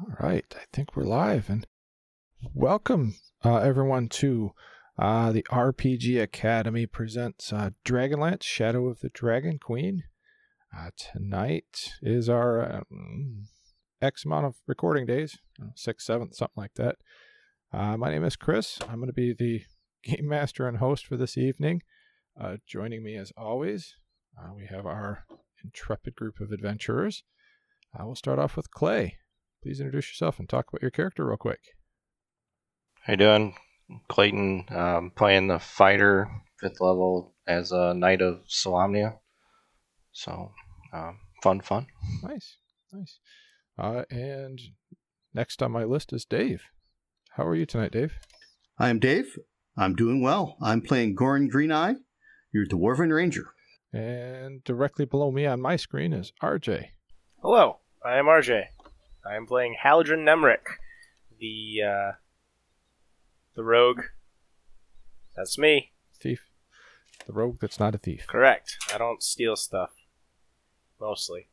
All right, I think we're live, and welcome uh, everyone to uh, the RPG Academy presents uh, Dragonlance: Shadow of the Dragon Queen. Uh, tonight is our um, X amount of recording days, six, seventh, something like that. Uh, my name is Chris. I'm going to be the game master and host for this evening. Uh, joining me, as always, we have our intrepid group of adventurers. Uh, we'll start off with Clay. Please introduce yourself and talk about your character real quick. How you doing? Clayton, um, playing the fighter, fifth level as a Knight of Solamnia. So, um, fun, fun. Nice, nice. Uh, and next on my list is Dave. How are you tonight, Dave? I am Dave. I'm doing well. I'm playing Goren Greeneye, your Dwarven Ranger. And directly below me on my screen is RJ. Hello, I am RJ. I am playing Halodrin Nemric, the uh, the rogue. That's me. Thief. The rogue that's not a thief. Correct. I don't steal stuff. Mostly.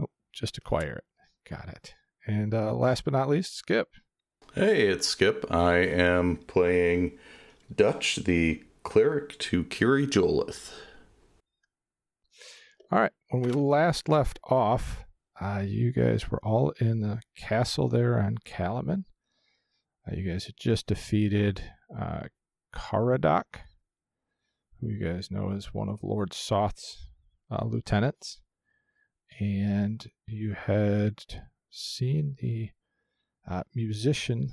Oh, just acquire it. Got it. And uh, last but not least, Skip. Hey, it's Skip. I am playing Dutch, the cleric to Kiri Jolith. All right. When we last left off, uh, you guys were all in the castle there on Kalaman. Uh, you guys had just defeated uh, who you guys know is one of Lord Soth's uh, lieutenants. And you had seen the uh, musician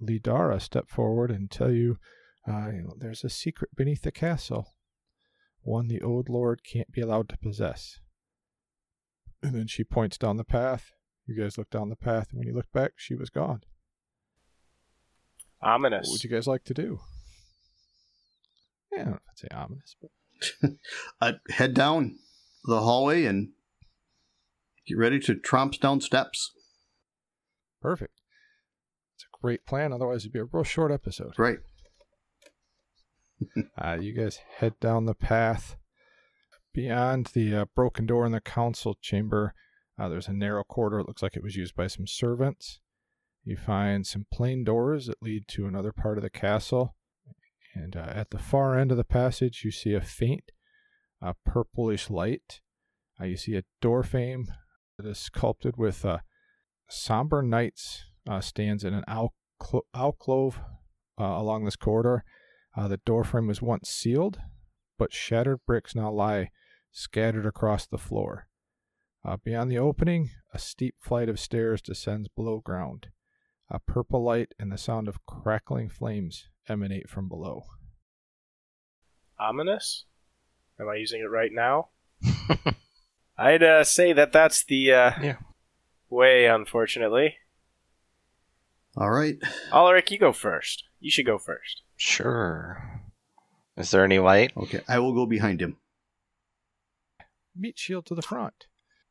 Lidara step forward and tell you, uh, you know, there's a secret beneath the castle, one the old lord can't be allowed to possess. And then she points down the path. You guys look down the path, and when you look back, she was gone. Ominous. What would you guys like to do? Yeah, I don't know if I'd say ominous, but I'd head down the hallway and get ready to tromp down steps. perfect. It's a great plan. Otherwise, it'd be a real short episode. Right. Uh, you guys head down the path. Beyond the uh, broken door in the council chamber, uh, there's a narrow corridor. It looks like it was used by some servants. You find some plain doors that lead to another part of the castle. And uh, at the far end of the passage, you see a faint uh, purplish light. Uh, you see a door frame that is sculpted with uh, somber knights uh, stands in an alcove uh, along this corridor. The doorframe was once sealed, but shattered bricks now lie scattered across the floor. Uh, beyond the opening, a steep flight of stairs descends below ground. A purple light and the sound of crackling flames emanate from below. Ominous? Am I using it right now? I'd uh, say that that's the uh, Yeah. way, unfortunately. All right. Ulrich, you go first. You should go first. Sure. Is there any light? Okay. I will go behind him. Meat shield to the front.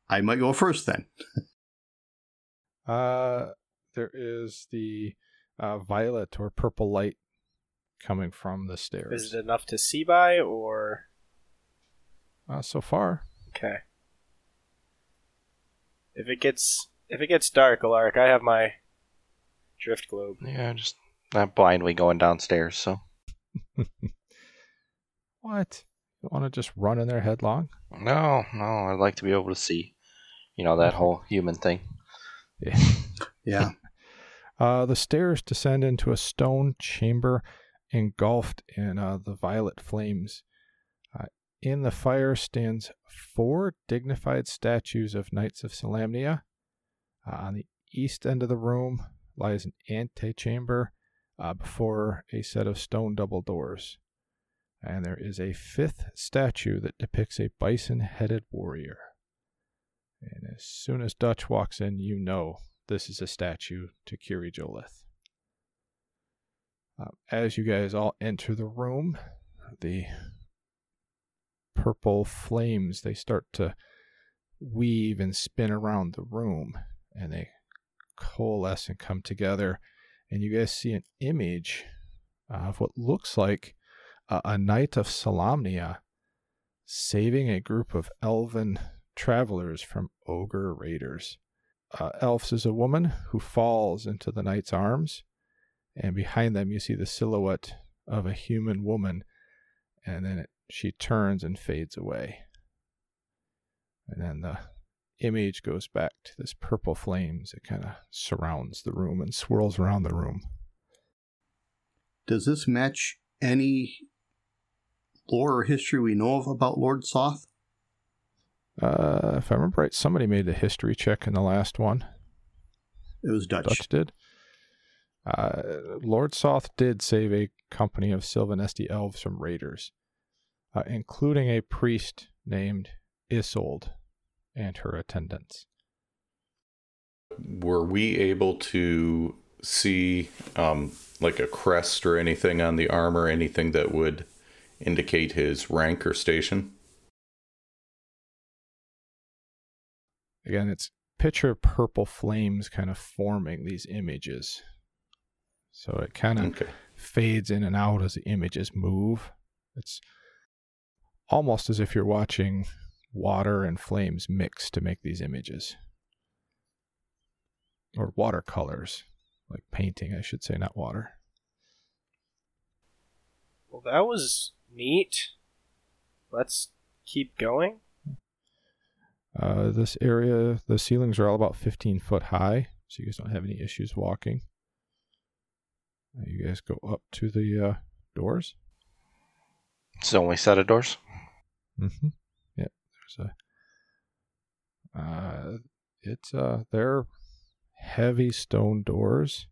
I might go first then. Uh, there is the uh, violet or purple light coming from the stairs. Is it enough to see by, or Uh, so far, okay? If it gets if it gets dark, Alarick, I have my drift globe. Yeah, just not blindly going downstairs. So what? You want to just run in there headlong? no, no, I'd like to be able to see. You know that whole human thing. Yeah. Yeah. Uh, the stairs descend into a stone chamber engulfed in uh, the violet flames. Uh, in the fire stands four dignified statues of knights of Solamnia. Uh, on the east end of the room lies an antechamber uh, before a set of stone double doors. And there is a fifth statue that depicts a bison headed warrior. And as soon as Dutch walks in, you know this is a statue to Kiri Jolith. Uh, as you guys all enter the room, the purple flames they start to weave and spin around the room, and they coalesce and come together, and you guys see an image of what looks like a, knight of Solamnia saving a group of elven travelers from ogre raiders. uh, elves is a woman who falls into the knight's arms, and behind them you see the silhouette of a human woman, and then it, she turns and fades away. And then the image goes back to this purple flames. It kind of surrounds the room and swirls around the room. Does this match any lore or history we know of about Lord Soth? Uh, if I remember right, somebody made a history check in the last one. It was Dutch. Dutch did. Uh, Lord Soth did save a company of Silvanesti elves from raiders, uh, including a priest named Isolde and her attendants. Were we able to see um, like a crest or anything on the armor, anything that would indicate his rank or station? Again, it's picture purple flames kind of forming these images. So it kind of Okay. fades in and out as the images move. It's almost as if you're watching water and flames mix to make these images. Or watercolors, like painting, I should say, not water. Well, that was neat. Let's keep going. Uh, this area, the ceilings are all about 15 foot high, so you guys don't have any issues walking. Uh, you guys go up to the uh, doors. It's the only set of doors. Mm-hmm. Yep. There's a. Uh, it's uh, they're heavy stone doors,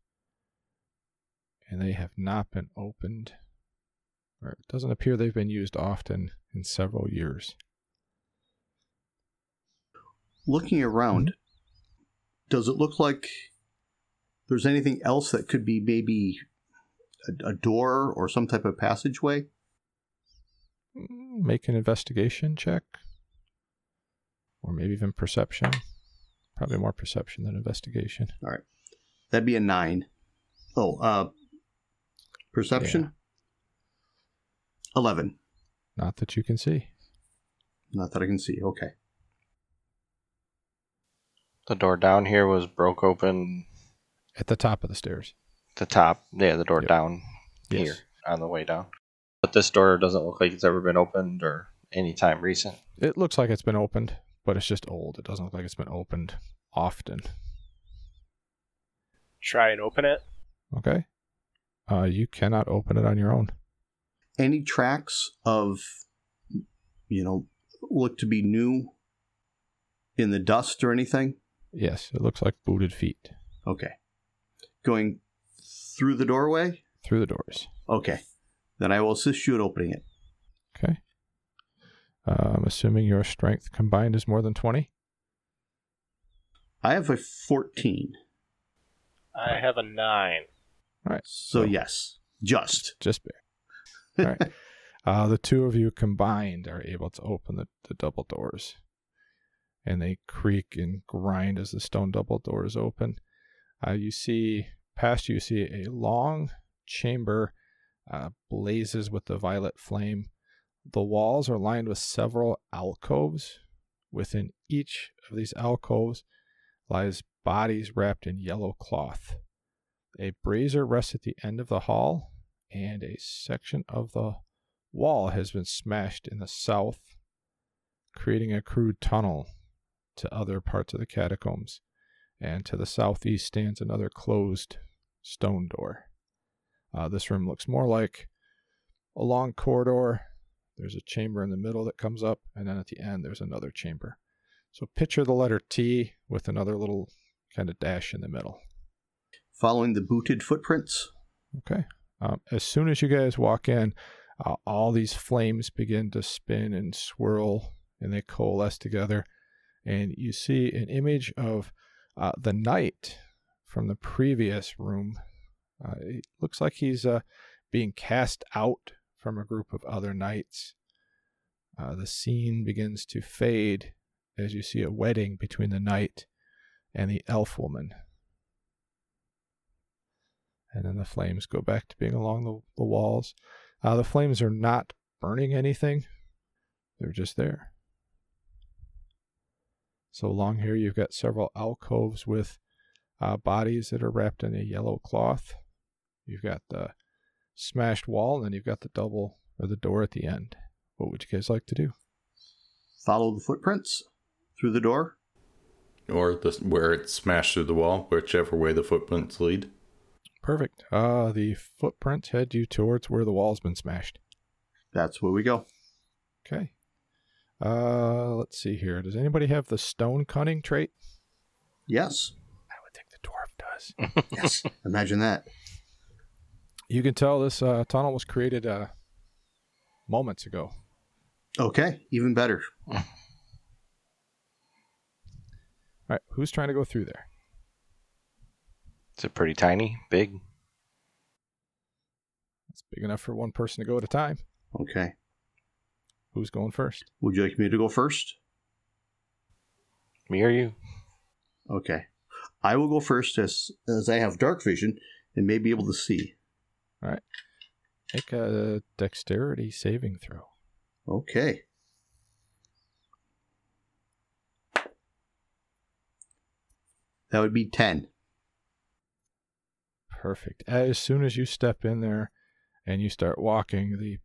and they have not been opened. Or it doesn't appear they've been used often in several years. Looking around, does it look like there's anything else that could be maybe a, a door or some type of passageway? Make an investigation check, or maybe even perception. Probably more perception than investigation. All right. That'd be a nine. Oh, uh, perception? 11. Not that you can see. Not that I can see. Okay. The door down here was broke open. At the top of the stairs. The top, yeah, the door Yep. down Yes. here on the way down. But this door doesn't look like it's ever been opened or any time recent. It looks like it's been opened, but it's just old. It doesn't look like it's been opened often. Try and open it. Okay. Uh, you cannot open it on your own. Any tracks of, you know, look to be new in the dust or anything? Yes, it looks like booted feet Okay. Going through the doorway? through the doors. Okay. Then I will assist you in opening it. Okay. I'm assuming your strength combined is more than 20. I have a 14. I have a nine. All right. So, yes, just. Just bare. All right. uh, the two of you combined are able to open the, the double doors. And they creak and grind as the stone double doors open. Uh, you see, past you, see a long chamber uh, blazes with the violet flame. The walls are lined with several alcoves. Within each of these alcoves lies bodies wrapped in yellow cloth. A brazier rests at the end of the hall, and a section of the wall has been smashed in the south, creating a crude tunnel to other parts of the catacombs. And to the southeast stands another closed stone door. Uh, this room looks more like a long corridor. There's a chamber in the middle that comes up, and then at the end, there's another chamber. So picture the letter T with another little kind of dash in the middle. Following the booted footprints. Okay. Um, as soon as you guys walk in, uh, all these flames begin to spin and swirl and they coalesce together. And you see an image of uh, the knight from the previous room. Uh, it looks like he's uh, being cast out from a group of other knights. Uh, the scene begins to fade as you see a wedding between the knight and the elf woman and then the flames go back to being along the, the walls. Uh, the flames are not burning anything, they're just there. So along here, you've got several alcoves with uh, bodies that are wrapped in a yellow cloth. You've got the smashed wall, and then you've got the double or the door at the end. What would you guys like to do? Follow the footprints through the door. Or the, where it smashed through the wall, whichever way the footprints lead. Perfect. Uh, the footprints head you towards where the wall's been smashed. That's where we go. Okay. Uh, let's see here. Does anybody have the stone cunning trait? Yes. I would think the dwarf does. Yes. Imagine that. you can tell this uh, tunnel was created uh, moments ago. Okay. Even better. All right, who's trying to go through there? Is it pretty tiny? Big? It's big enough for one person to go at a time. Okay. Who's going first? Would you like me to go first? Me or you? Okay. I will go first as as I have dark vision and may be able to see. All right. Make a dexterity saving throw. Okay. That would be 10. Perfect. As soon as you step in there and you start walking, the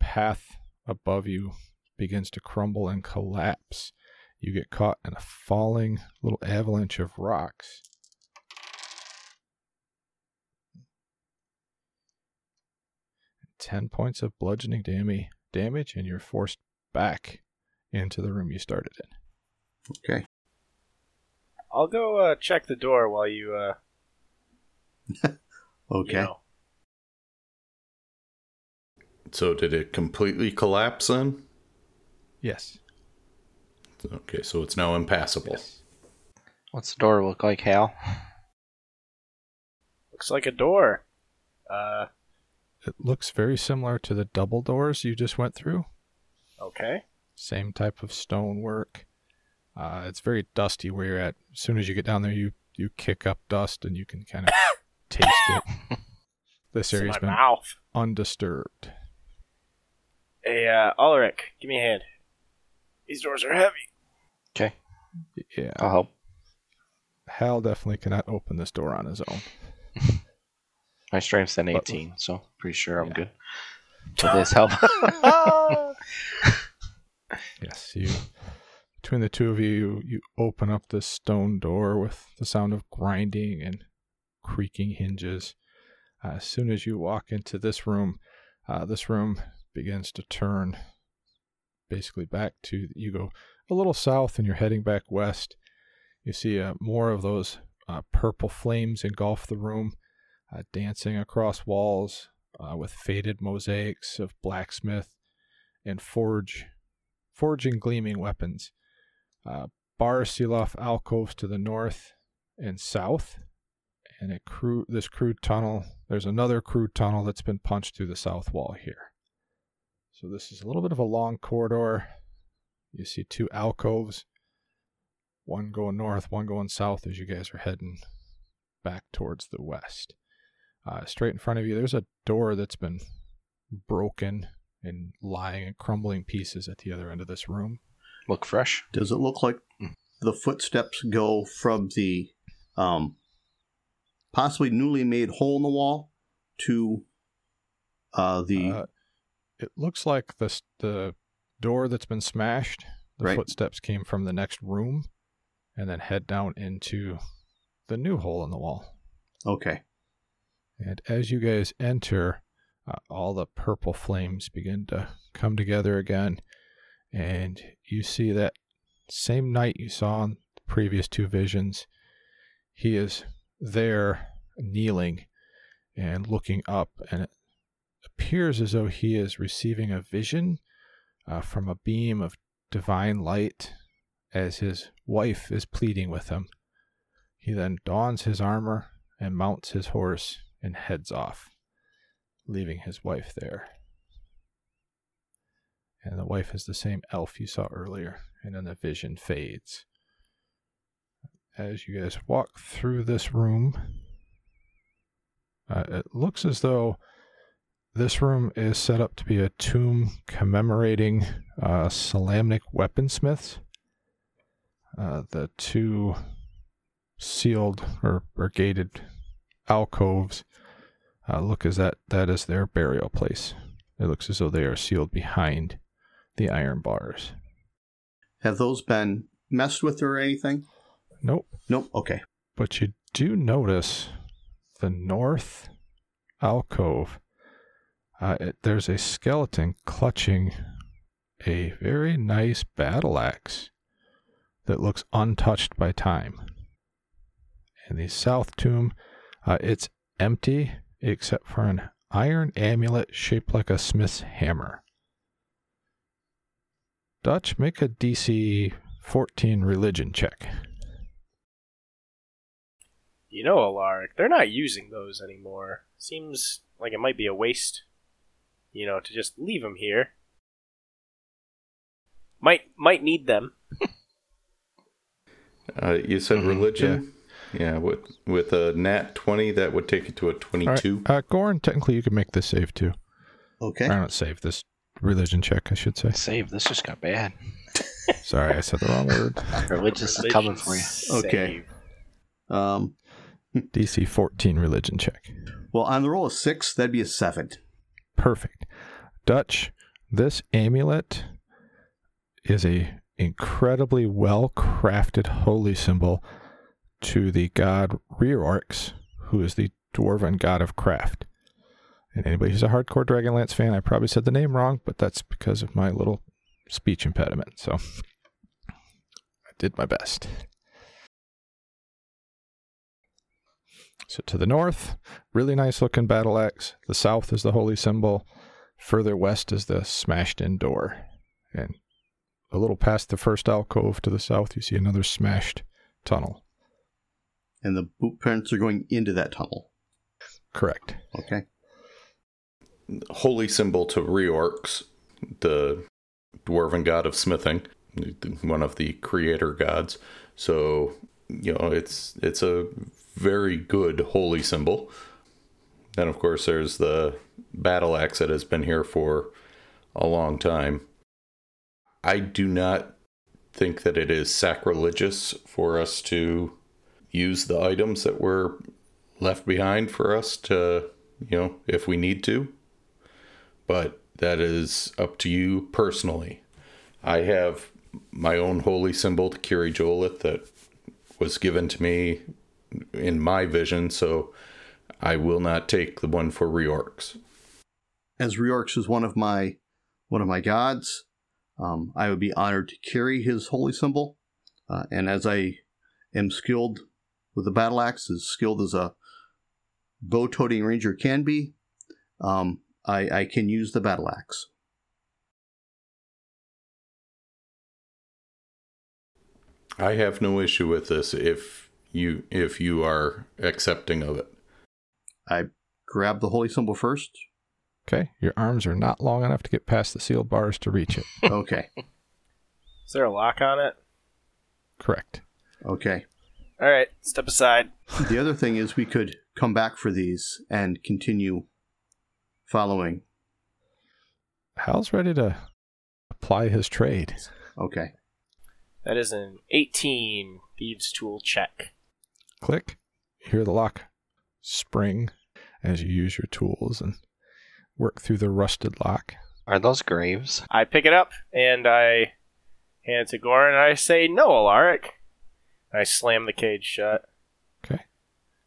path above you begins to crumble and collapse. You get caught in a falling little avalanche of rocks. Ten points of bludgeoning dam- damage, and you're forced back into the room you started in. Okay. I'll go uh, check the door while you. Uh, Okay. You know. So did it completely collapse then? Yes. Okay, so it's now impassable. Yes. What's the door look like, Hal? Looks like a door. Uh, It looks very similar to the double doors you just went through. okay. same type of stonework. Uh, it's very dusty where you're at. As soon as you get down there, you you kick up dust and you can kind of taste it. This It's in area's my been mouth. undisturbed. Hey, uh, Ulrich, give me a hand. These doors are heavy. Okay, Yeah, I'll help. Hal definitely cannot open this door on his own. My strength's an But- 18, so pretty sure I'm Yeah. good. With this help. Yes, you between the two of you, you, you open up this stone door with the sound of grinding and creaking hinges. Uh, as soon as you walk into this room, uh, this room begins to turn basically back to you go a little south and you're heading back west. You see uh, more of those uh, purple flames engulf the room, uh, dancing across walls uh, with faded mosaics of blacksmith and forge forging gleaming weapons. Seal off alcoves to the north and south, and a crew this crude tunnel. There's another crude tunnel that's been punched through the south wall here. So this is a little bit of a long corridor. You see two alcoves, one going north, one going south as you guys are heading back towards the west. Uh, straight in front of you, there's a door that's been broken and lying in crumbling pieces at the other end of this room. Look fresh. Does it look like the footsteps go from the um, possibly newly made hole in the wall to uh, the Uh, it looks like the the door that's been smashed. The Right. footsteps came from the next room, and then head down into the new hole in the wall. okay And as you guys enter, uh, all the purple flames begin to come together again, and you see that same night you saw in the previous two visions. He is there, kneeling and looking up, and it appears as though he is receiving a vision uh, from a beam of divine light as his wife is pleading with him. He then dons his armor and mounts his horse and heads off, leaving his wife there. And the wife is the same elf you saw earlier, and then the vision fades. As you guys walk through this room, uh, it looks as though this room is set up to be a tomb commemorating uh, Solamnic weaponsmiths. uh, the two sealed or, or gated alcoves uh, look as that that is their burial place. It looks as though they are sealed behind the iron bars. Have those been messed with or anything? Nope. Nope. Okay. But you do notice the north alcove. Uh, it, there's a skeleton clutching a very nice battle axe that looks untouched by time. In the south tomb, uh, it's empty except for an iron amulet shaped like a smith's hammer. Dutch, make a DC 14 religion check. You know, Alarick, they're not using those anymore. Seems like it might be a waste, you know, to just leave them here. Might might need them. Uh, you said Mm-hmm. religion? Yeah. with with a nat 20, that would take it to a 22. right, uh, Goren, technically you can make this save too. Okay. I Or not save, this religion check, I should say. Save. This just got bad. Sorry, I said the wrong word. Religious is coming for you. Okay. Um, DC 14 religion check. well, on the roll of six, that'd be a seven. Perfect. Dutch, this amulet is a incredibly well crafted holy symbol to the god Reorx, who is the dwarven god of craft. And anybody who's a hardcore Dragonlance fan, I probably said the name wrong, but that's because of my little speech impediment. So I did my best. So to the north, really nice looking battle axe. The south is the holy symbol. Further west is the smashed in door. And a little past the first alcove to the south, you see another smashed tunnel. And the boot prints are going into that tunnel. Correct. Okay. Holy symbol to Reorx, the dwarven god of smithing, one of the creator gods. So, you know, it's it's a very good holy symbol. Then, of course, there's the battle axe that has been here for a long time. I do not think that it is sacrilegious for us to use the items that were left behind for us to, you know, if we need to. But that is up to you personally. I have my own holy symbol the Kiri Jolith that was given to me in my vision, so I will not take the one for Reorx. As Reorx is one of my one of my gods, um, I would be honored to carry his holy symbol. Uh, and as I am skilled with the battle axe, as skilled as a bow toting ranger can be, um, I, I can use the battle axe. I have no issue with this if you if you are accepting of it. I grab the holy symbol first. Okay. Your arms are not long enough to get past the sealed bars to reach it. Okay. Is there a lock on it? Correct. Okay. All right, step aside. The other thing is we could come back for these and continue following. Hal's ready to apply his trade. Okay. That is an 18 thieves tool check. Click. Hear the lock spring as you use your tools and work through the rusted lock. Are those graves? I pick it up and I hand it to Goren and I say, "No, Alarick." I slam the cage shut. Okay.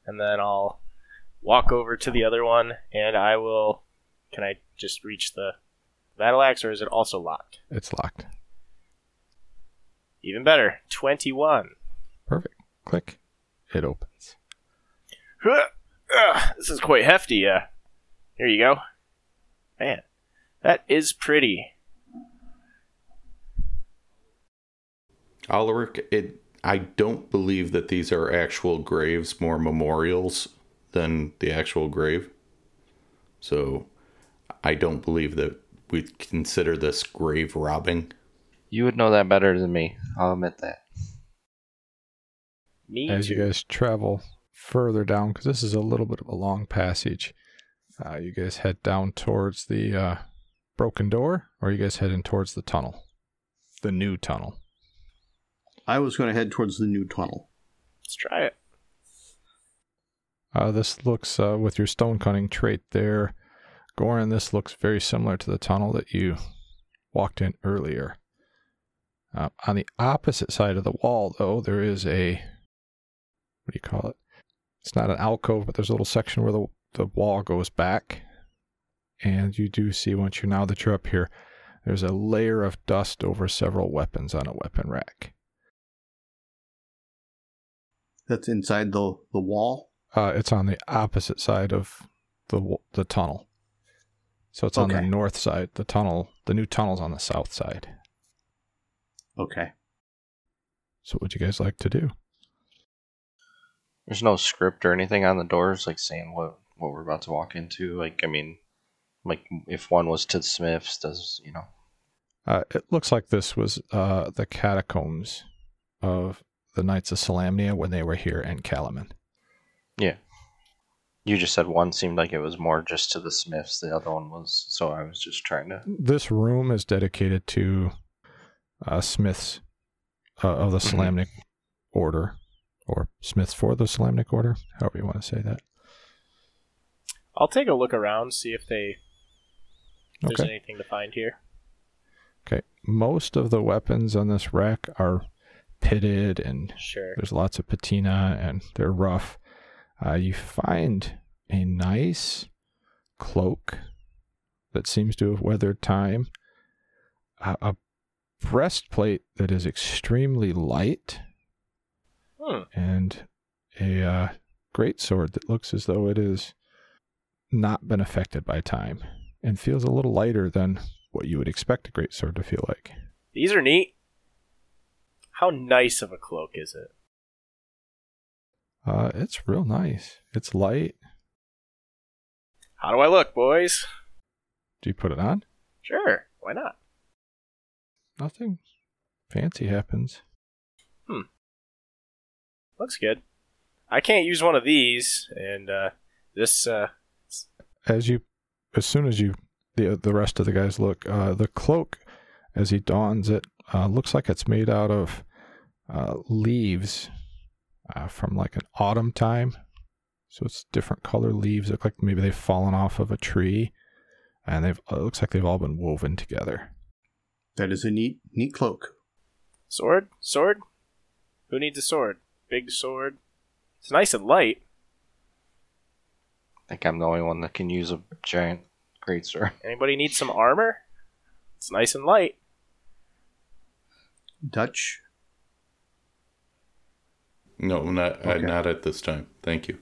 And then I'll walk over to the other one and I will. Can I just reach the battle axe or is it also locked? It's locked. Even better, 21. Perfect. Click. It opens. Huh. Ugh, this is quite hefty. Uh, here you go. Man, that is pretty. Alarick, it I don't believe that these are actual graves, more memorials than the actual grave. So I don't believe that we'd consider this grave robbing. You would know that better than me. I'll admit that. Me as too. you guys travel further down, because this is a little bit of a long passage, uh, you guys head down towards the uh, broken door, or are you guys heading towards the tunnel, the new tunnel? I was going to head towards the new tunnel. Let's try it. Uh, this looks, uh, with your stone cunning trait there, Goren, this looks very similar to the tunnel that you walked in earlier. Uh, on the opposite side of the wall, though, there is a, what do you call it? It's not an alcove, but there's a little section where the, the wall goes back. And you do see, once you're now that you're up here, there's a layer of dust over several weapons on a weapon rack. That's inside the, the wall. Uh, it's on the opposite side of the the tunnel. So it's on the north side. The tunnel, the new tunnel's on the south side. Okay. So what would you guys like to do? There's no script or anything on the doors, like saying what what we're about to walk into. Like, I mean, like if one was to the Smiths, does you know? Uh, it looks like this was uh, the catacombs of the Knights of Solamnia when they were here in Kalaman. Yeah. You just said one seemed like it was more just to the Smiths. The other one was so I was just trying to. This room is dedicated to uh, Smiths uh, of the Mhm. Solamnic Order, or Smiths for the Solamnic Order, however you want to say that. I'll take a look around, see if they if there's anything to find here. Okay. Most of the weapons on this rack are pitted and Sure. There's lots of patina and they're rough. Uh, you find a nice cloak that seems to have weathered time, a, a breastplate that is extremely light, Hmm. and a uh, great sword that looks as though it has not been affected by time and feels a little lighter than what you would expect a great sword to feel like. These are neat. How nice of a cloak is it? Uh, it's real nice. It's light. How do I look, boys? Do you put it on? Sure. Why not? Nothing fancy happens. Looks good. I can't use one of these, and uh, this. Uh, As you, as soon as you, the the rest of the guys look, uh, the cloak, as he dons it, uh, looks like it's made out of uh, leaves uh, from like an autumn time. So it's different color leaves. Look like maybe they've fallen off of a tree, and they've. It looks like they've all been woven together. That is a neat neat cloak. sword? Sword? Who needs a sword? Big sword. It's nice and light. I think I'm the only one that can use a giant greatsword. Anybody need some armor? It's nice and light. Dutch. No, not uh, not at this time. Thank you.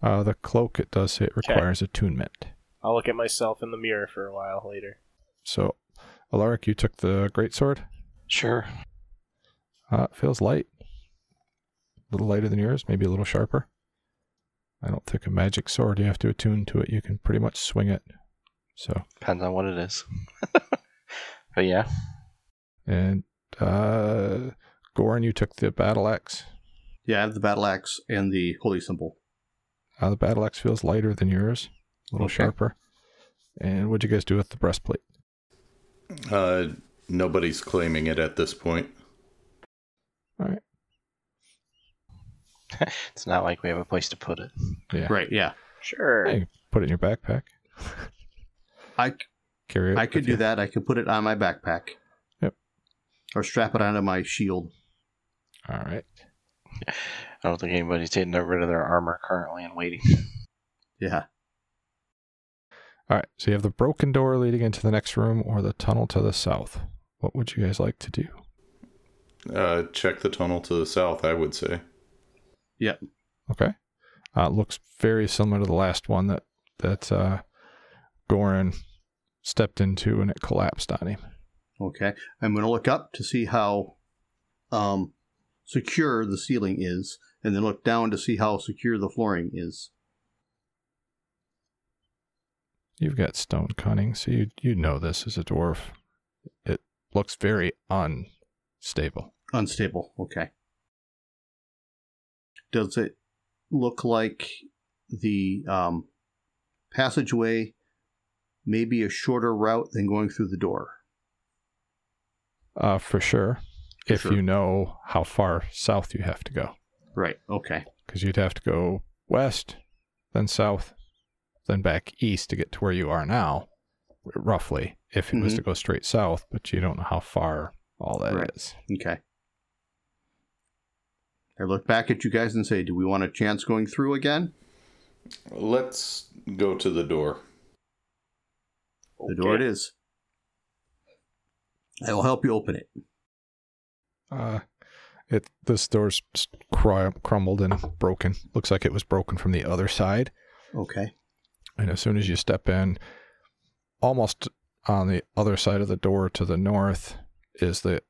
Uh, the cloak, it does say it requires attunement. I'll look at myself in the mirror for a while later. So, Alarick, you took the greatsword. Sure. Uh, it feels light. A little lighter than yours, maybe a little sharper. I don't think a magic sword you have to attune to it. You can pretty much swing it. So, Depends on what it is. but yeah. and uh, Goren, you took the battle axe. Yeah, I have the battle axe and the holy symbol. Uh, the battle axe feels lighter than yours, a little Okay. sharper. And what'd you guys do with the breastplate? Uh, nobody's claiming it at this point. All right. It's not like we have a place to put it. Yeah. Right. Yeah. Sure. Hey, put it in your backpack. I Carry it. I could do you. that. I could put it on my backpack. Yep. Or strap it onto my shield. All right. I don't think anybody's getting rid of their armor currently and waiting. Yeah. All right. So you have the broken door leading into the next room or the tunnel to the south. What would you guys like to do? Uh, check the tunnel to the south. I would say. Yep. Okay. Uh, looks very similar to the last one that that uh, Goren stepped into and it collapsed on him. Okay. I'm going to look up to see how um, secure the ceiling is, and then look down to see how secure the flooring is. You've got stone cunning, so you you know this as a dwarf. It looks very unstable. Unstable. Okay. Does it look like the um, passageway may be a shorter route than going through the door? Uh, for sure. if Sure. you know how far south you have to go. Right. Okay. Because you'd have to go west, then south, then back east to get to where you are now, roughly, if it was Mhm. to go straight south, but you don't know how far all that is. Right. Okay. I look back at you guys and say, do we want a chance going through again? Let's go to the door. The door it Okay. is. I will help you open it. Uh, it this door's s- cry, crumbled and broken. Looks like it was broken from the other side. Okay. And as soon as you step in, almost on the other side of the door to the north is the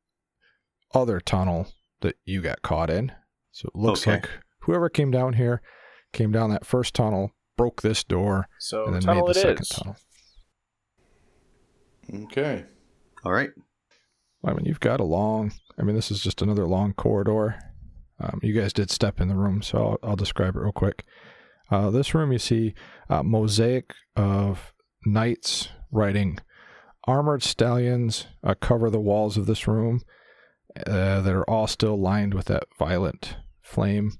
other tunnel that you got caught in. So it looks Okay. like whoever came down here came down that first tunnel, broke this door, So and then made the second is. tunnel. Okay. All right. I mean, you've got a long. I mean, this is just another long corridor. Um, you guys did step in the room, so I'll, I'll describe it real quick. Uh, this room, you see uh, mosaic of knights riding armored stallions uh, cover the walls of this room. Uh, that are all still lined with that violet flame.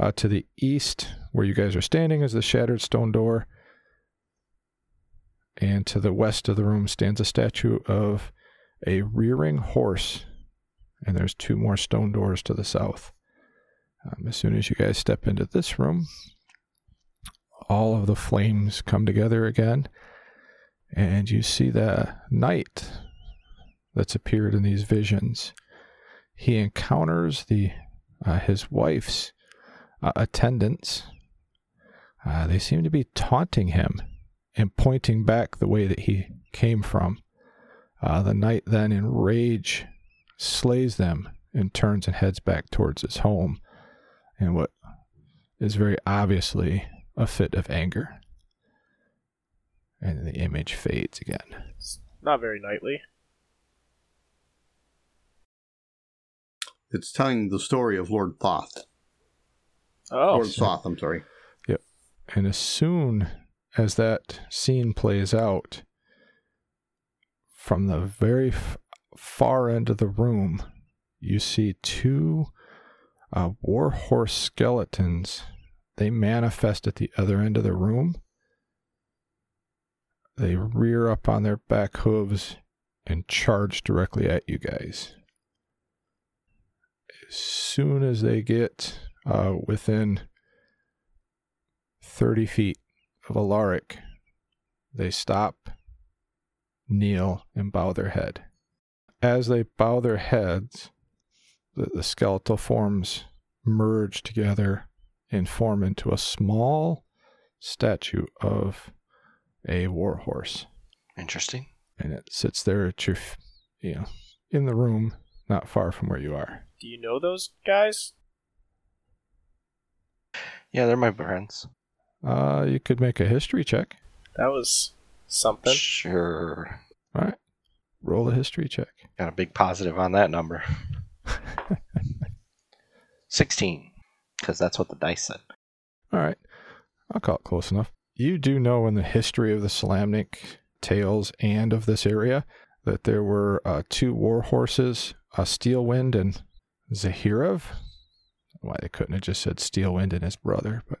Uh, to the east, where you guys are standing, is the shattered stone door. And to the west of the room stands a statue of a rearing horse, and there's two more stone doors to the south. Um, as soon as you guys step into this room, all of the flames come together again, and you see the knight that's appeared in these visions. He encounters the uh, his wife's uh, attendants. Uh, they seem to be taunting him and pointing back the way that he came from. Uh, the knight then, in rage, slays them and turns and heads back towards his home, and what is very obviously a fit of anger. And the image fades again. Not very knightly. It's telling the story of Lord Thoth. Oh, Lord Thoth, I'm sorry. Yep. And as soon as that scene plays out, from the very f- far end of the room, you see two uh, war horse skeletons. They manifest at the other end of the room. They rear up on their back hooves and charge directly at you guys. As soon as they get uh, within 30 feet of Alarick, they stop, kneel, and bow their head. As they bow their heads, the, the skeletal forms merge together and form into a small statue of a war horse. Interesting. And it sits there at your, f- you know, in the room, not far from where you are. do you know those guys? Yeah, they're my friends. Uh, you could make a history check. That was something. Sure. All right. Roll a history check. Got a big positive on that number. 16. Because that's what the dice said. All right. I'll call it close enough. You do know in the history of the Solamnic tales and of this area that there were uh, two war horses, uh, Steelwind and Zahirov. Why they couldn't have just said Steelwind and his brother, but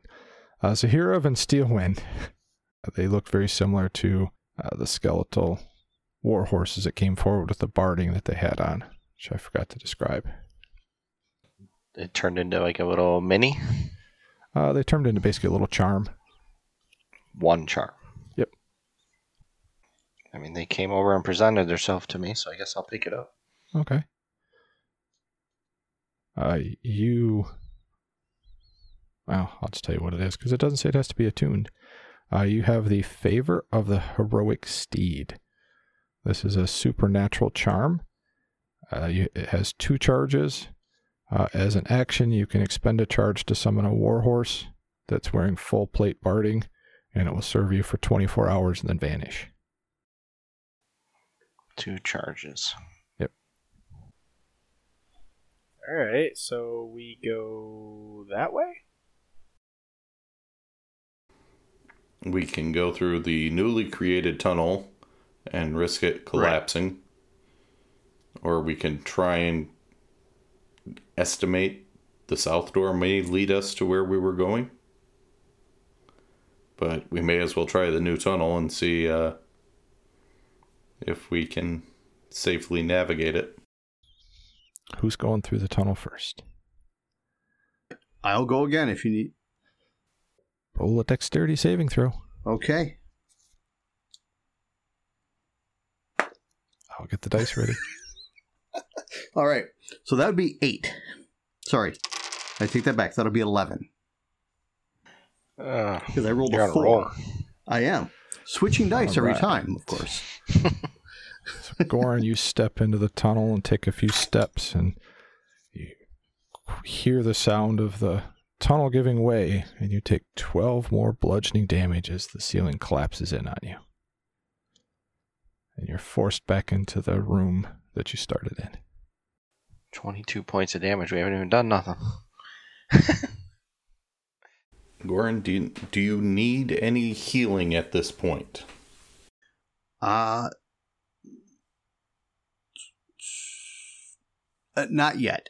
uh, Zahirov and Steelwind. They look very similar to uh, the skeletal war horses that came forward with the barding that they had on, which I forgot to describe. It turned into like a little mini. Uh, they turned into basically a little charm. One charm. Yep. I mean, they came over and presented themselves to me, so I guess I'll pick it up. Okay. Uh, you. Well, I'll just tell you what it is because it doesn't say it has to be attuned. Uh, you have the favor of the heroic steed. This is a supernatural charm. Uh, you, it has two charges. Uh, as an action, you can expend a charge to summon a warhorse that's wearing full plate barding, and it will serve you for 24 hours and then vanish. Two charges. Yep. All right, so we go that way. We can go through the newly created tunnel and risk it collapsing. Or we can try and estimate the south door may lead us to where we were going. But we may as well try the new tunnel and see uh, if we can safely navigate it. Who's going through the tunnel first? I'll go again if you need. Roll a dexterity saving throw. Okay. I'll get the dice ready. All right. So that would be eight. Sorry. I take that back. That'll be 11. Uh, Because I rolled a four. roll. I am. Switching dice All every time, of course. Goren, you step into the tunnel and take a few steps, and you hear the sound of the tunnel giving way, and you take 12 more bludgeoning damage as the ceiling collapses in on you. And you're forced back into the room that you started in. 22 points of damage. We haven't even done nothing. Goren, do you, do you need any healing at this point? Uh, uh, not yet.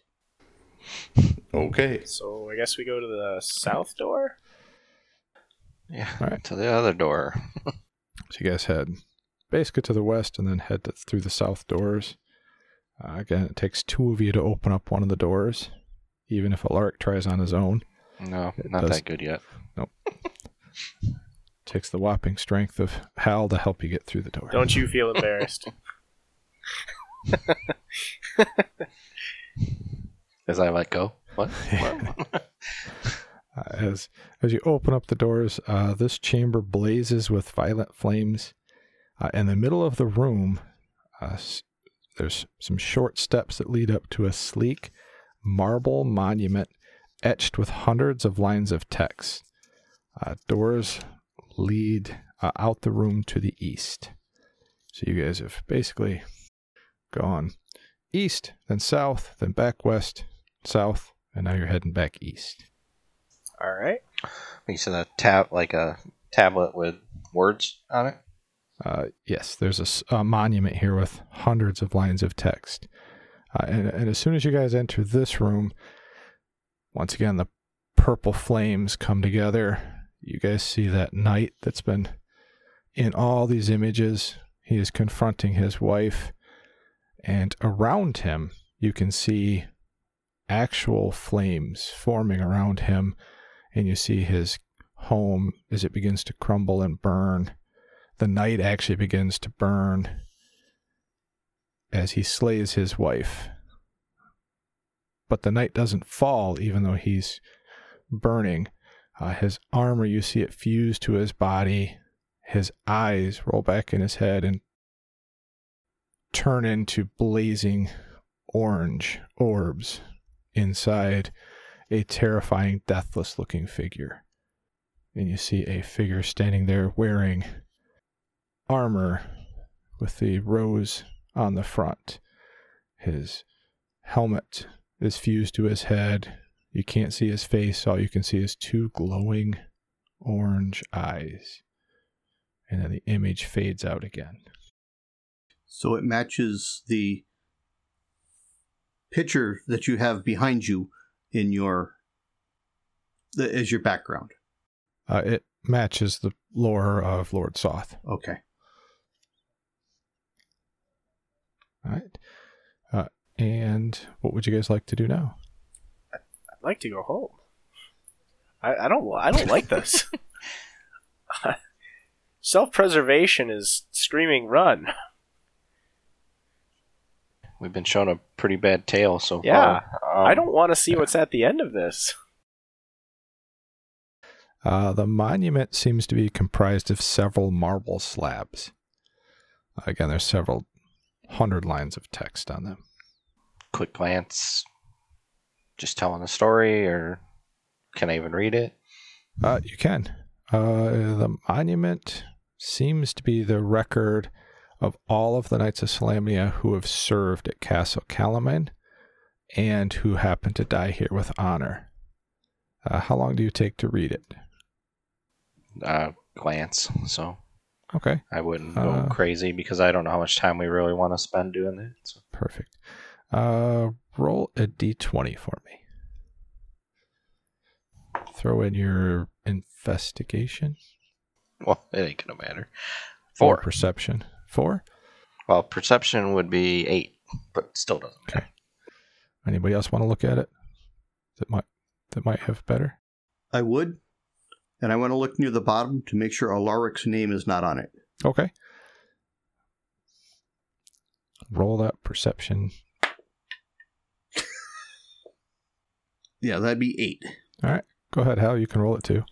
Okay. So I guess we go to the south door. Yeah, All right. to the other door. So you guys head basically to the west and then head to, through the south doors. Uh, again, it takes two of you to open up one of the doors, even if Alarick tries on his own. No, It not does- that good yet. Nope. Takes the whopping strength of Hal to help you get through the door. Don't you feel embarrassed? As I let go. What? What? Uh, as as you open up the doors, uh, this chamber blazes with violent flames. Uh, in the middle of the room, uh, s- there's some short steps that lead up to a sleek marble monument etched with hundreds of lines of text. Uh, doors lead uh, out the room to the east. So you guys have basically gone east, then south, then back west, south, and now you're heading back east. All right. you said a tab, like a tablet with words on it. Uh, yes, there's a monument here with hundreds of lines of text. Uh, and, and as soon as you guys enter this room, once again, the purple flames come together. You guys see that knight that's been in all these images. He is confronting his wife. And around him, you can see actual flames forming around him. And you see his home as it begins to crumble and burn the knight actually begins to burn as he slays his wife. But the knight doesn't fall, even though he's burning. Uh, his armor, you see it fuse to his body. His eyes roll back in his head and turn into blazing orange orbs inside a terrifying, deathless looking figure. And you see a figure standing there wearing armor with the rose on the front. His helmet is fused to his head. You can't see his face. All you can see is two glowing orange eyes. And then the image fades out again. So it matches the picture that you have behind you in your the, as your background. Uh, it matches the lore of Lord Soth. Okay. All right. And what would you guys like to do now? I'd like to go home. I, I don't. I don't like this. Self-preservation is screaming run. We've been shown a pretty bad tale so Yeah, far. Um, I don't want to see what's at the end of this. Uh, the monument seems to be comprised of several marble slabs. Again, there's several hundred lines of text on them. Quick glance. Just telling the story, or can I even read it? Uh, you can. Uh, the monument seems to be the record of all of the Knights of Solamnia who have served at Castle Kalaman and who happened to die here with honor. Uh, how long do you take to read it? Uh, glance. So Okay, I wouldn't Uh, go crazy because I don't know how much time we really want to spend doing it. So. perfect. Uh, roll a d20 for me. Throw in your investigation Well, it ain't gonna matter. or Four. perception. Four. Well, perception would be eight, but still doesn't. Okay. Anybody else want to look at it? That might that might have better. I would. And I want to look near the bottom to make sure Alarick's name is not on it. Okay. Roll that perception. Yeah, that'd be eight. All right. Go ahead, Hal. You can roll it too.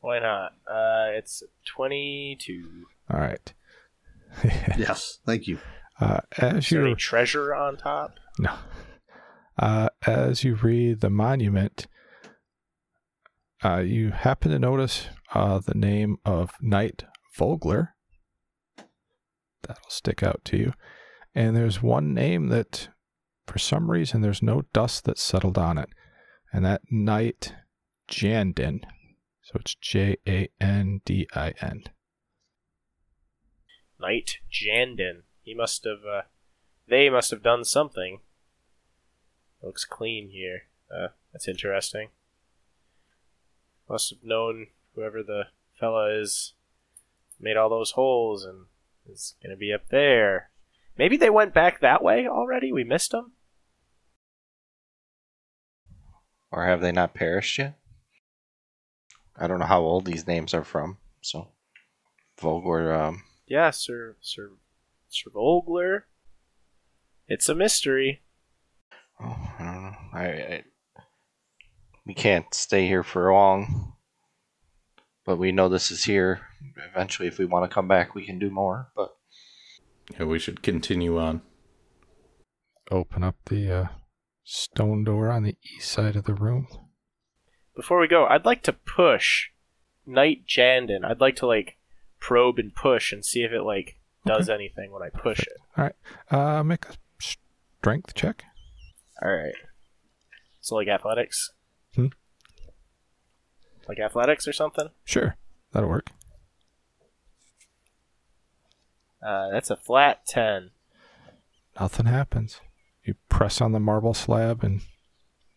Why not? Uh, it's 22. All right. Yes, thank you. uh, as Is there you any treasure on top? No. Uh, as you read the monument, uh, you happen to notice uh, the name of Knight Vogler. That'll stick out to you. And there's one name that, for some reason, there's no dust that's settled on it. And that Knight Jandin. So it's J A N D I N. Knight Jandin. He must have. Uh, they must have done something. Looks clean here. Uh, that's interesting. Must have known whoever the fella is made all those holes and is gonna be up there. Maybe they went back that way already. We missed them. Or have they not perished yet? I don't know how old these names are from. So, Vogler, um, Yeah, Sir Sir Sir Vogler. It's a mystery. oh, I don't know. I, I we can't stay here for long, but we know this is here. Eventually, if we want to come back, we can do more. But Yeah, we should continue on. Open up the uh, stone door on the east side of the room. Before we go, I'd like to push Knight Jandin. I'd like to like probe and push and see if it like does anything when I push it. All right, uh, make a strength check. All right. So like athletics. Hmm. Like athletics or something. Sure, that'll work. Uh, that's a flat ten. Nothing happens. You press on the marble slab and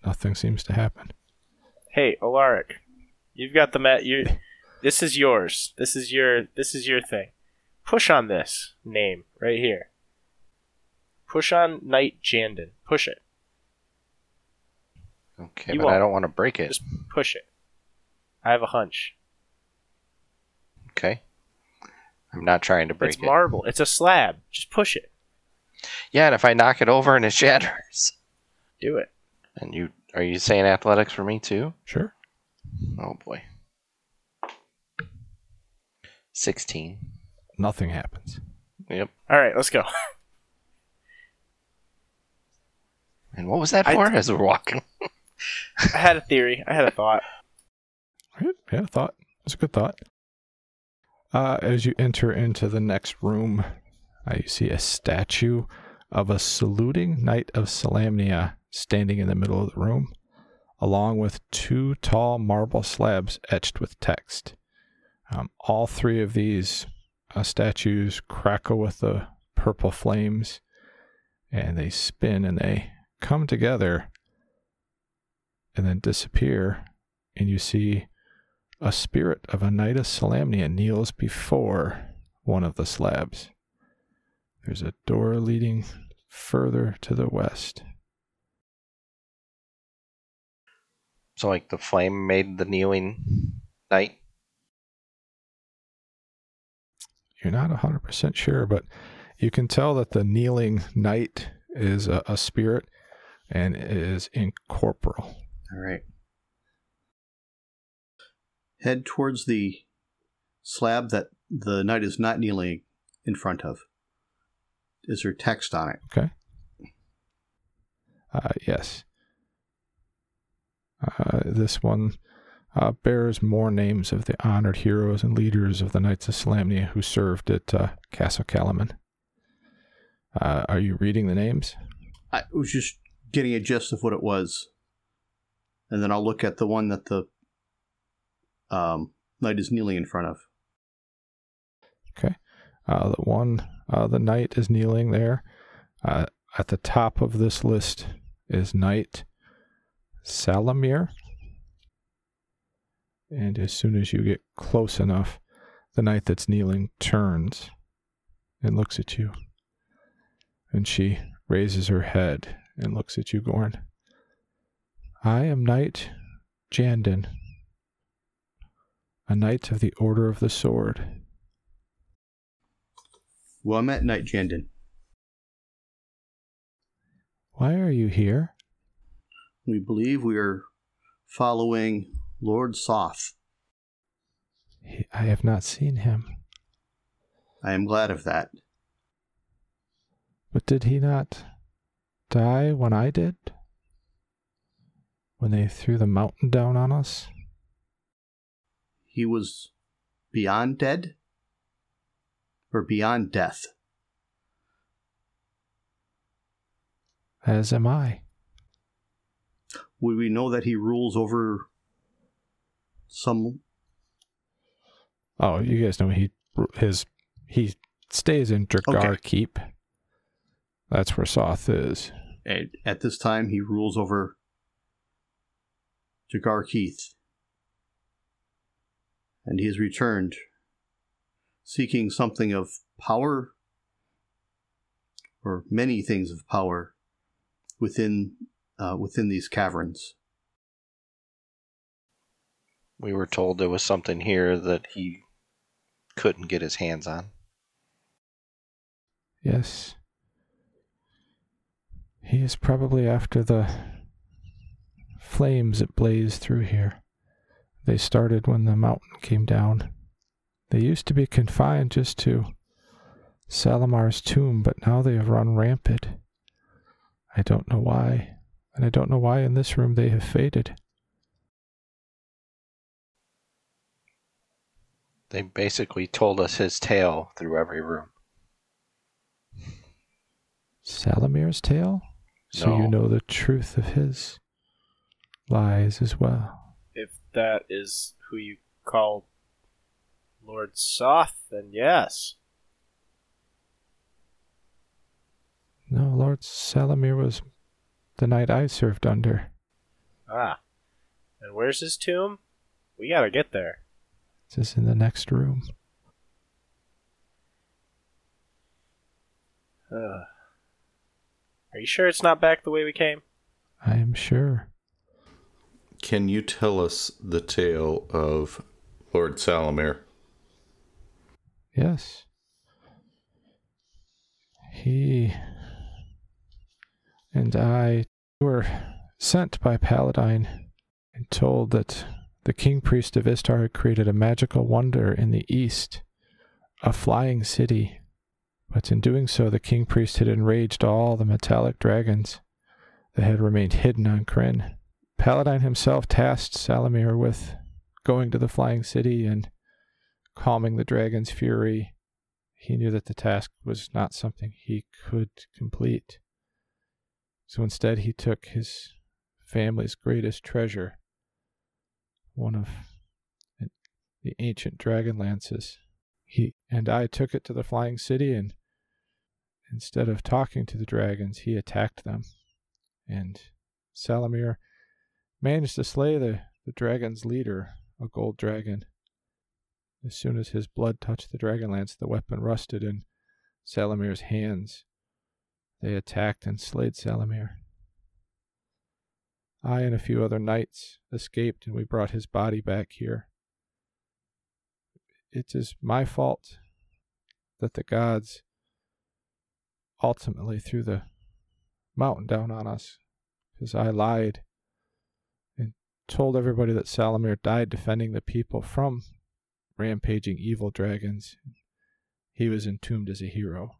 nothing seems to happen. Hey, Alarick, you've got the mat. You, this is yours. This is your. This is your thing. Push on this name right here. Push on Knight Jandin. Push it. okay, You but I won't. don't want to break it. Just push it. I have a hunch. Okay, I'm not trying to break it's it. It's marble. It's a slab. Just push it. Yeah, and if I knock it over and it shatters, Do it. and you are you saying athletics for me too? Sure. Oh boy. 16. Nothing happens. Yep. All right, let's go. And what was that I- for as we're walking? I had a theory. I had a thought. Right? Yeah, a thought. It's a good thought. Uh, as you enter into the next room, uh, you see a statue of a saluting knight of Solamnia standing in the middle of the room, along with two tall marble slabs etched with text. Um, all three of these uh, statues crackle with the purple flames, and they spin and they come together and then disappear, and you see a spirit of a knight of Solamnia kneels before one of the slabs. There's a door leading further to the west. So, like, the flame made the kneeling knight? You're not 100% sure, but you can tell that the kneeling knight is a, a spirit and is incorporeal. All right. Head towards the slab that the knight is not kneeling in front of. Is there text on it? Okay. Uh, yes. Uh, this one uh, bears more names of the honored heroes and leaders of the Knights of Solamnia who served at uh, Castle Kalaman. Uh, are you reading the names? I was just getting a gist of what it was. And then I'll look at the one that the um, knight is kneeling in front of. Okay. Uh, the one, uh, the knight is kneeling there. Uh, at the top of this list is Knight Salamir. And as soon as you get close enough, the knight that's kneeling turns and looks at you. And she raises her head and looks at you, Goren. I am Knight Jandin, a knight of the Order of the Sword. Well, I'm at Knight Jandin. Why are you here? We believe we are following Lord Soth. He, I have not seen him. I am glad of that. But did he not die when I did? When they threw the mountain down on us? He was beyond dead? Or beyond death? As am I. Would we know that he rules over some Oh, you guys know he his he stays in Dargaard Okay. Keep. That's where Soth is. at, at this time he rules over Jagar Keith. And he has returned seeking something of power or many things of power within uh, within these caverns. We were told there was something here that he couldn't get his hands on. Yes. He is probably after the flames that blaze through here. They started when the mountain came down. They used to be confined just to Salamar's tomb, but now they have run rampant. I don't know why, and I don't know why in this room they have faded. They basically told us his tale through every room. Salamir's tale? So you know the truth of his lies as well. If that is who you call Lord Soth, then yes. No, Lord Salamir was the knight I served under. Ah. And where's his tomb? We gotta get there. This is in the next room. Ugh. Are you sure it's not back the way we came? I am sure. Can you tell us the tale of Lord Salamir? Yes. He and I were sent by Paladine and told that the king priest of Istar had created a magical wonder in the east, a flying city. But in doing so, the king priest had enraged all the metallic dragons that had remained hidden on Krynn. Paladine himself tasked Salamir with going to the flying city and calming the dragon's fury. He knew that the task was not something he could complete. So instead, he took his family's greatest treasure, one of the ancient dragon lances. He and I took it to the flying city, and instead of talking to the dragons, he attacked them. And Salamir managed to slay the, the dragon's leader, a gold dragon. As soon as his blood touched the dragon lance, the weapon rusted in Salamir's hands. They attacked and slayed Salamir. I and a few other knights escaped, and we brought his body back here. It is my fault that the gods ultimately threw the mountain down on us, because I lied and told everybody that Salamir died defending the people from rampaging evil dragons. He was entombed as a hero.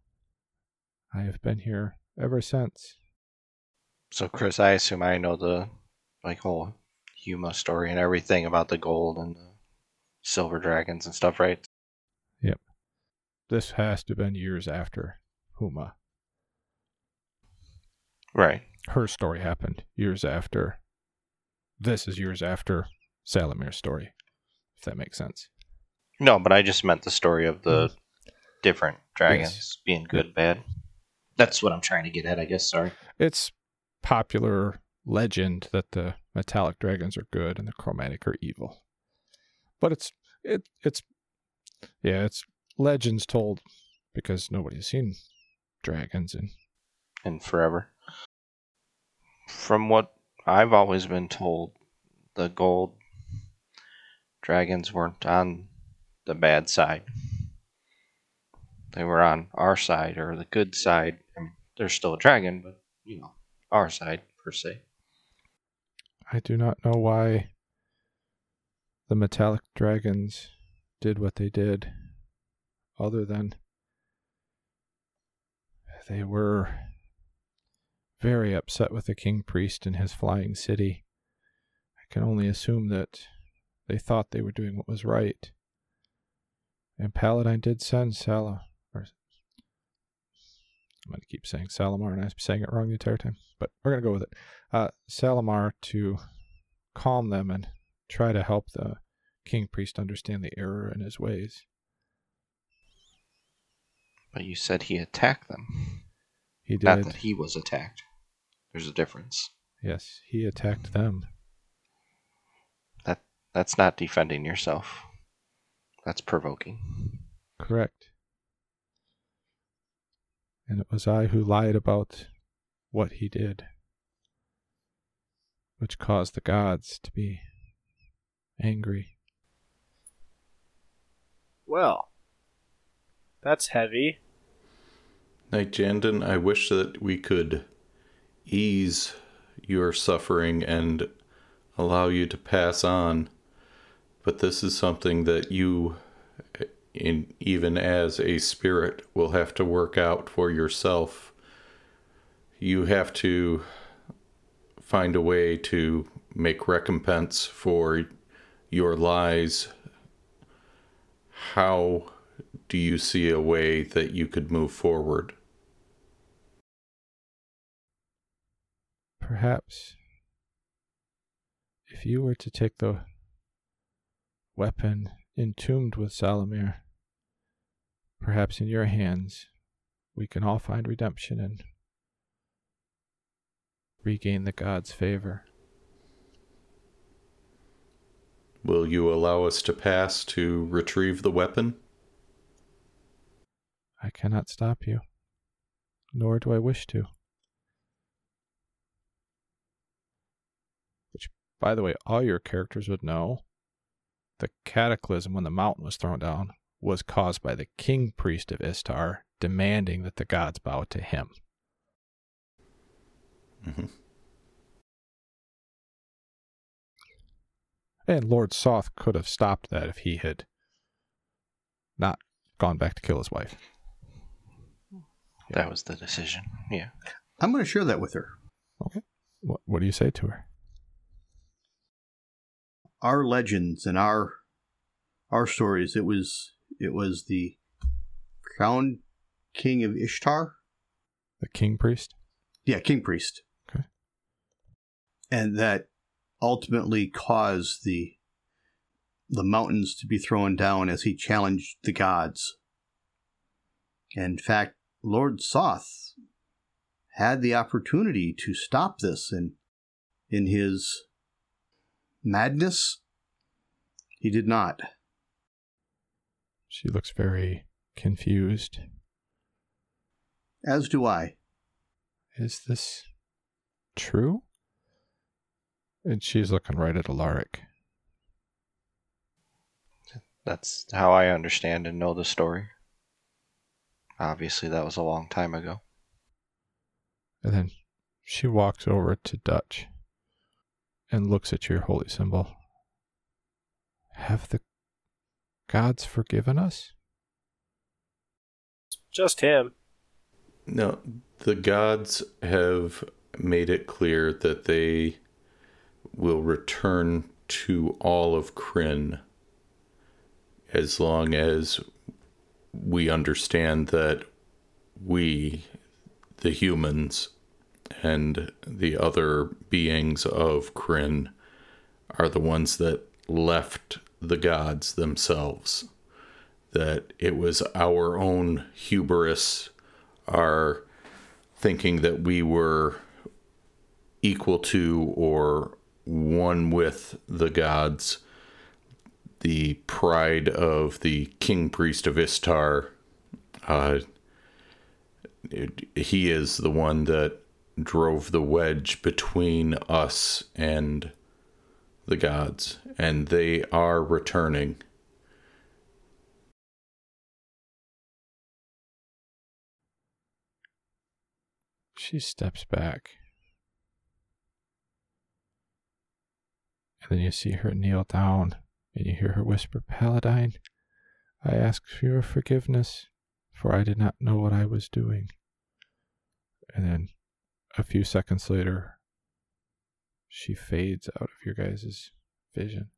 I have been here ever since. So, Chris, I assume I know the like whole Huma story and everything about the gold and the silver dragons and stuff, right? Yep. This has to have been years after Huma. Right. Her story happened years after. This is years after Salamir's story, if that makes sense. No, but I just meant the story of the mm. different dragons being good, bad. That's what I'm trying to get at, I guess. Sorry. It's popular legend that the metallic dragons are good and the chromatic are evil. But it's it it's yeah, it's legends told because nobody's seen dragons in And forever. From what I've always been told, the gold dragons weren't on the bad side. They were on our side or the good side. I mean, they're still a dragon, but you know, our side per se. I do not know why the metallic dragons did what they did, other than they were very upset with the king priest and his flying city. I can only assume that they thought they were doing what was right. And Paladine did send Salah, or I'm going to keep saying Salamar, and I'm saying it wrong the entire time, but we're going to go with it. Uh, Salamar to calm them and try to help the king priest understand the error in his ways. But you said he attacked them. He did. Not that he was attacked. There's a difference. Yes, he attacked them. That that's not defending yourself. That's provoking. Correct. And it was I who lied about what he did, which caused the gods to be angry. Well, that's heavy. Knight Jandin, I wish that we could ease your suffering and allow you to pass on, but this is something that you, in even as a spirit, will have to work out for yourself. You have to find a way to make recompense for your lies. How do you see a way that you could move forward? Perhaps if you were to take the weapon entombed with Salamir, perhaps in your hands we can all find redemption and regain the god's favor. Will you allow us to pass to retrieve the weapon? I cannot stop you, nor do I wish to. Which, by the way, all your characters would know the cataclysm when the mountain was thrown down was caused by the king priest of Istar demanding that the gods bow to him. Mm-hmm. And Lord Soth could have stopped that if he had not gone back to kill his wife. That was the decision. Yeah. I'm going to share that with her. Okay. What, what do you say to her? Our legends and our our stories. It was it was the crown king of Ishtar. The king priest? Yeah, king priest. Okay. And that ultimately caused the the mountains to be thrown down as he challenged the gods. In fact, Lord Soth had the opportunity to stop this and in his madness he did not. She looks very confused. As do I. Is this true? And she's looking right at Alarick. That's how I understand and know the story. Obviously, that was a long time ago. And then she walks over to Dutch and looks at your holy symbol. Have the gods forgiven us? Just him. No, the gods have made it clear that they will return to all of Krynn as long as we understand that we, the humans, and the other beings of Krynn are the ones that left the gods themselves. That it was our own hubris, our thinking that we were equal to or one with the gods. The pride of the king priest of Istar. Uh, it, he is the one that drove the wedge between us and the gods, and they are returning. She steps back. And then you see her kneel down and you hear her whisper, Paladine, I ask for your forgiveness, for I did not know what I was doing. And then a few seconds later, she fades out of your guys' vision.